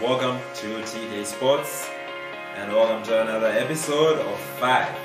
welcome to TK Sports and welcome to another episode of 5.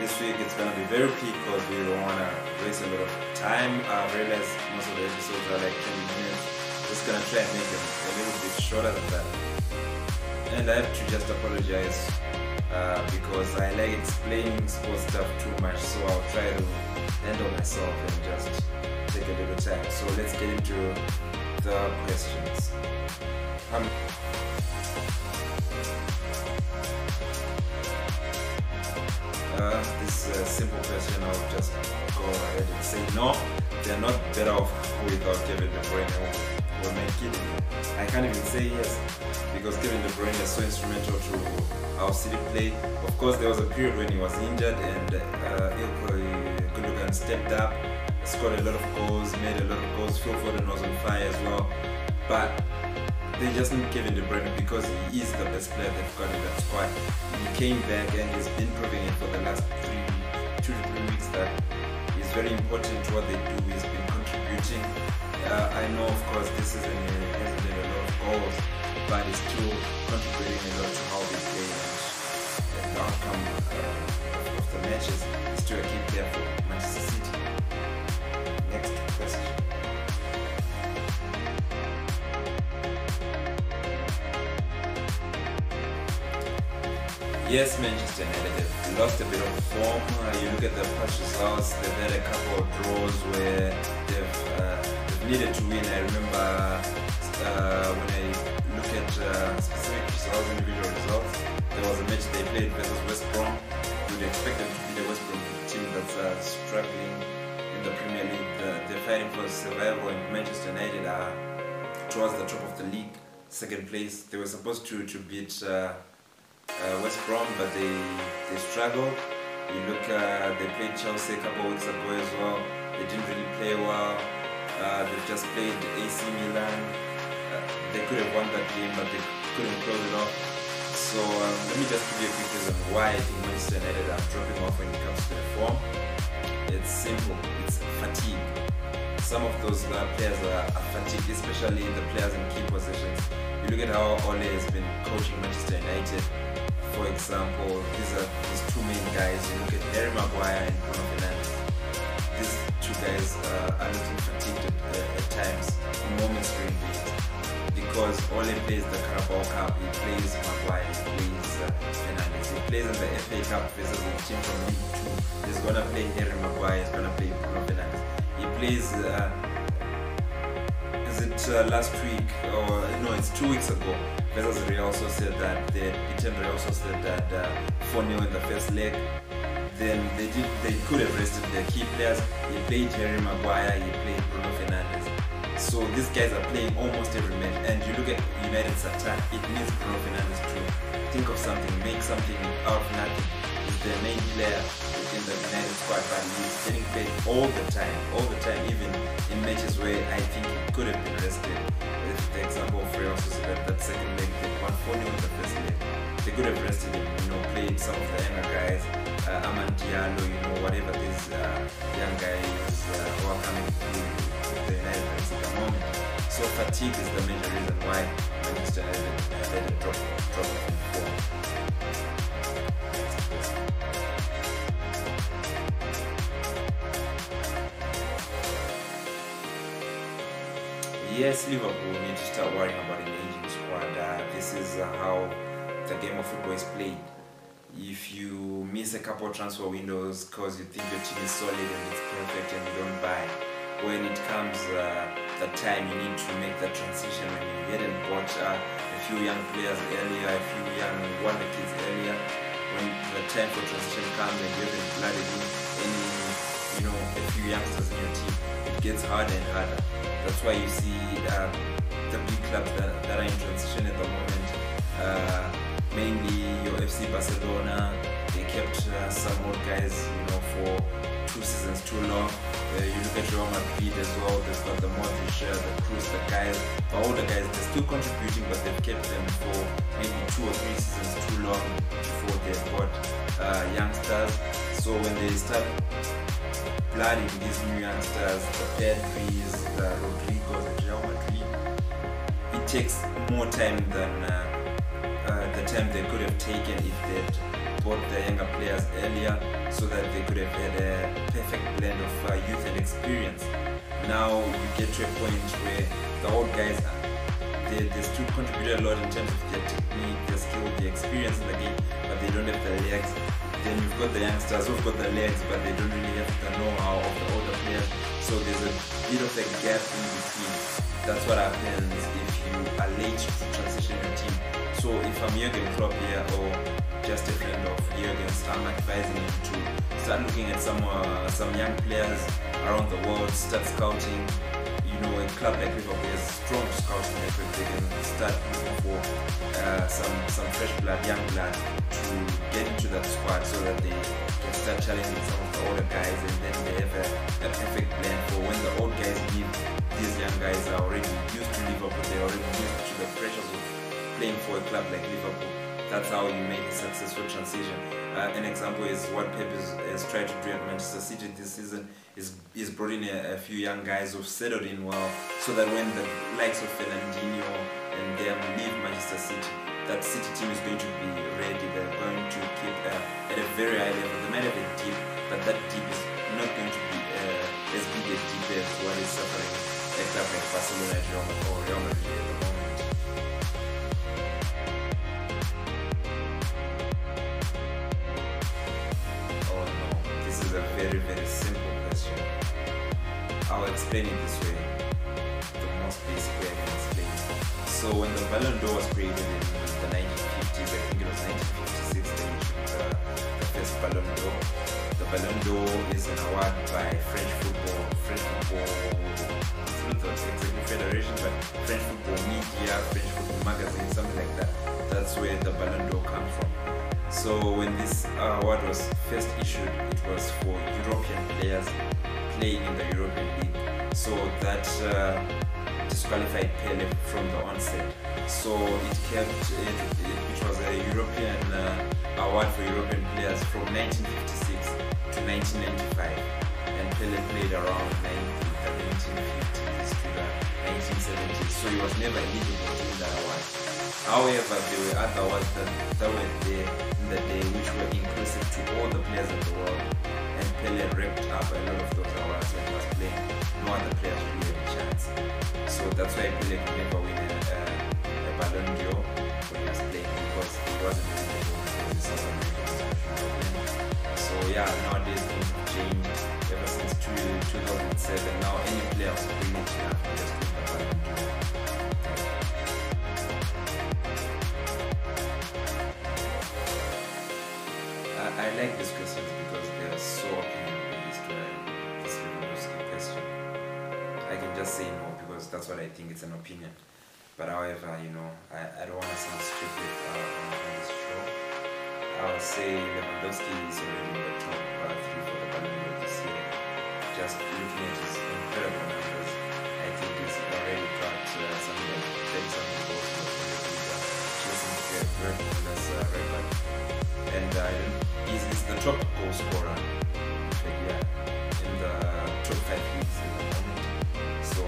This week it's gonna be very peak because we don't wanna waste a lot of time. I realize most of the episodes are like 20 minutes. Just gonna try and make them a little bit shorter than that. And I have to just apologize uh, because I like explaining sports stuff too much, so I'll try to handle myself and just take a little time. So let's get into the questions. Um, uh, this uh, simple question, I'll just go ahead and say no. They're not better off without Kevin De Bruyne or, Man City. I can't even say yes because Kevin De Bruyne is so instrumental to our City play. Of course, there was a period when he was injured and uh, Ilkay Gundogan stepped up, scored a lot of goals, made a lot of goals. Phil Foden was on fire as well. But they just need Kevin De Bruyne because he is the best player they've got in that squad. He came back and he's been proving it for the last three, two to three weeks that he's very important to what they do. He's been contributing. Uh, I know, of course, this isn't a, hasn't a lot of goals, but he's still contributing a lot to how they play and the outcome uh, of the matches. He's still a key player for Manchester City. Next question. Yes, Manchester United have lost a bit of form. Uh, you look at the past results, they've had a couple of draws where they've, uh, they've needed to win. I remember uh, when I look at uh, specific results, individual results, there was a match they played versus West Brom. You'd expect them to be the West Brom team that's uh, struggling in the Premier League. The, they're fighting for survival, and Manchester United are towards the top of the league, second place. They were supposed to, to beat. Uh, West Brom, but they they struggled. You look, uh, they played Chelsea a couple of weeks ago as well. They didn't really play well. Uh, they've just played AC Milan. Uh, they could have won that game, but they couldn't close it off. So um, let me just give you a quick reason why I think Manchester United are dropping off when it comes to their form. It's simple. It's fatigue. Some of those uh, players are, are fatigued, especially the players in key positions. You look at how Ole has been coaching Manchester United example, these are these two main guys. You look at Harry Maguire and Bruno Fernandes. These two guys uh, are looking fatigued at, at times, moments during games, because Ole plays the Carabao Cup, he plays Maguire, he plays uh, Fernandes, he plays in the FA Cup versus a team from League Two. He's gonna play Harry Maguire, he's gonna play Bruno Fernandes. He plays. Uh, is it uh, last week or no? It's two weeks ago versus Real Sociedad. They beaten Real Sociedad uh, 4-0 in the first leg. Then they did. They could have rested their key players. He played Harry Maguire. He played Bruno Fernandes. So these guys are playing almost every match. And you look at United's attack. It needs Bruno Fernandes to think of something, make something out of nothing. He's the main player the United squad, but he's getting played all the time, all the time, even in matches where I think he could have been rested. If the example of Real Sociedad, that second leg, they won 4 in the first leg. They could have rested him, you know, played some of the younger guys, uh, you know, whatever these uh, young guys uh, who are coming through the United at the moment. So fatigue is the major reason why Manchester United had a drop, drop in form. Yes, Liverpool need to start worrying about an aging squad. Uh, this is uh, how the game of football is played. If you miss a couple of transfer windows because you think your team is solid and it's perfect and you don't buy, when it comes uh, the time you need to make the transition when you hadn't bought uh, a few young players earlier, a few young wonder kids earlier, when the time for transition comes and you haven't blooded in any, you know, a few youngsters in your team, it gets harder and harder. That's why you see uh, the big clubs that, that are in transition at the moment. Uh, mainly your FC Barcelona. They kept uh, some old guys, you know, for two seasons too long. Uh, you look at Real Madrid as well. They've got the Modric, uh, the Kroos, the guys, the older guys. They're still contributing, but they've kept them for maybe two or three seasons too long before they've got uh, youngsters. So when they start blooding these new youngsters, the Pedris, the Rodrigos, the Real Madrid, it takes more time than uh, uh, the time they could have taken if they'd bought the younger players earlier so that they could have had a perfect blend of uh, youth and experience. Now you get to a point where the old guys they, they still contribute a lot in terms of their technique, their skill, their experience in the game, but they don't have the legs. Then you've got the youngsters who've got the legs, but they don't really have the know-how of the older players. So there's a bit of a gap in between. That's what happens if you are late to transition your team. So if I'm Jurgen Klopp here or just a friend of Jurgen's, I'm advising him to start looking at some uh, some young players around the world, start scouting, you know, a club like Liverpool has strong scouting network. They can start looking for uh, some some fresh blood, young blood to get into that squad so that they can start challenging some of the older guys, and then they have a, a perfect plan for when the old guys leave. These young guys are already used to Liverpool. They're already used to the pressures of playing for a club like Liverpool. That's how you make a successful transition. Uh, an example is what Pep is, has tried to do at Manchester City this season. Is is brought in a, a, few young guys who've settled in well, so that when the likes of Fernandinho and them leave Manchester City, that City team is going to be ready. They're going to keep uh, at a very high level. They might have a deep, but that deep is not going to be uh, as big a deep as what is suffering a club like Barcelona or Real Madrid very, very simple question. I'll explain it this way, the most basic way I can explain it. So when the Ballon d'Or was created in the 1950s, I think it was 1956, they uh, the first Ballon d'Or. The Ballon d'Or is an award by French football, French football, it's not the executive federation, but French football media, French football magazine, something like that. That's where the Ballon d'Or comes from. So when this award was first issued, it was for European players playing in the European League. So that uh, disqualified Pele from the onset. So it kept it, it, was a European uh, award for European players from 1956 to 1995, and Pele played around 1950s to the 1970s. So he was never eligible However, there were other awards that, were there in the day which were inclusive to all the players in the world. And Pele ripped up a lot of those awards when he was playing. No other players really had a chance. So that's why Pele could never win a, a, Ballon d'Or when he was playing because he wasn't for the So yeah, nowadays things have changed ever since 2007. Now any player enough can just win the Ballon d'Or. I like these questions because they are so opinion-based. This Lewandowski question, I can just say no because that's what I think. It's an opinion. But however, you know, I, I don't want to sound stupid uh, on this show. I would say Lewandowski is already in the top uh, three for the Ballon d'Or this year. Just looking at his incredible numbers, I think he's already got uh, something like 30 something goals in the Bundesliga, chasing the famous uh, record. And uh, he's, he's the top goal scorer yeah, in the top five leagues in the moment. So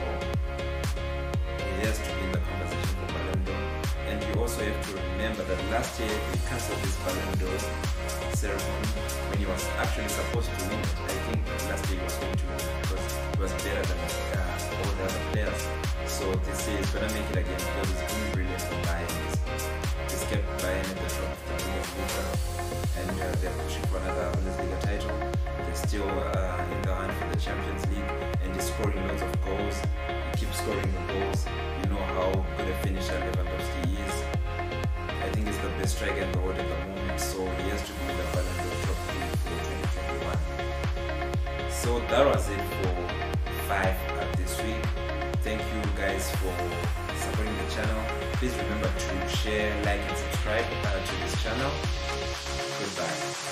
he has to be in the conversation for Ballon d'Or. And you also have to remember that last year he cancelled this Ballon d'Or ceremony when he was actually supposed to win it. I think that last year he was going to win because he was better than uh, all the other players. So this year he's gonna make it again because he's been brilliant for Bayern. Kept at the top of the Bundesliga and uh, they're pushing for another Bundesliga title. They're still uh, in the hunt for the Champions League and he's scoring lots of goals. He keeps scoring the goals. You know how good a finisher Lewandowski is. I think he's the best striker in the world at the moment, so he has to be in the Ballon d'Or top three for 2021. So that was it for five up this week. Thank you guys for supporting the channel. Please remember to share, like, and subscribe uh, to this channel. Goodbye.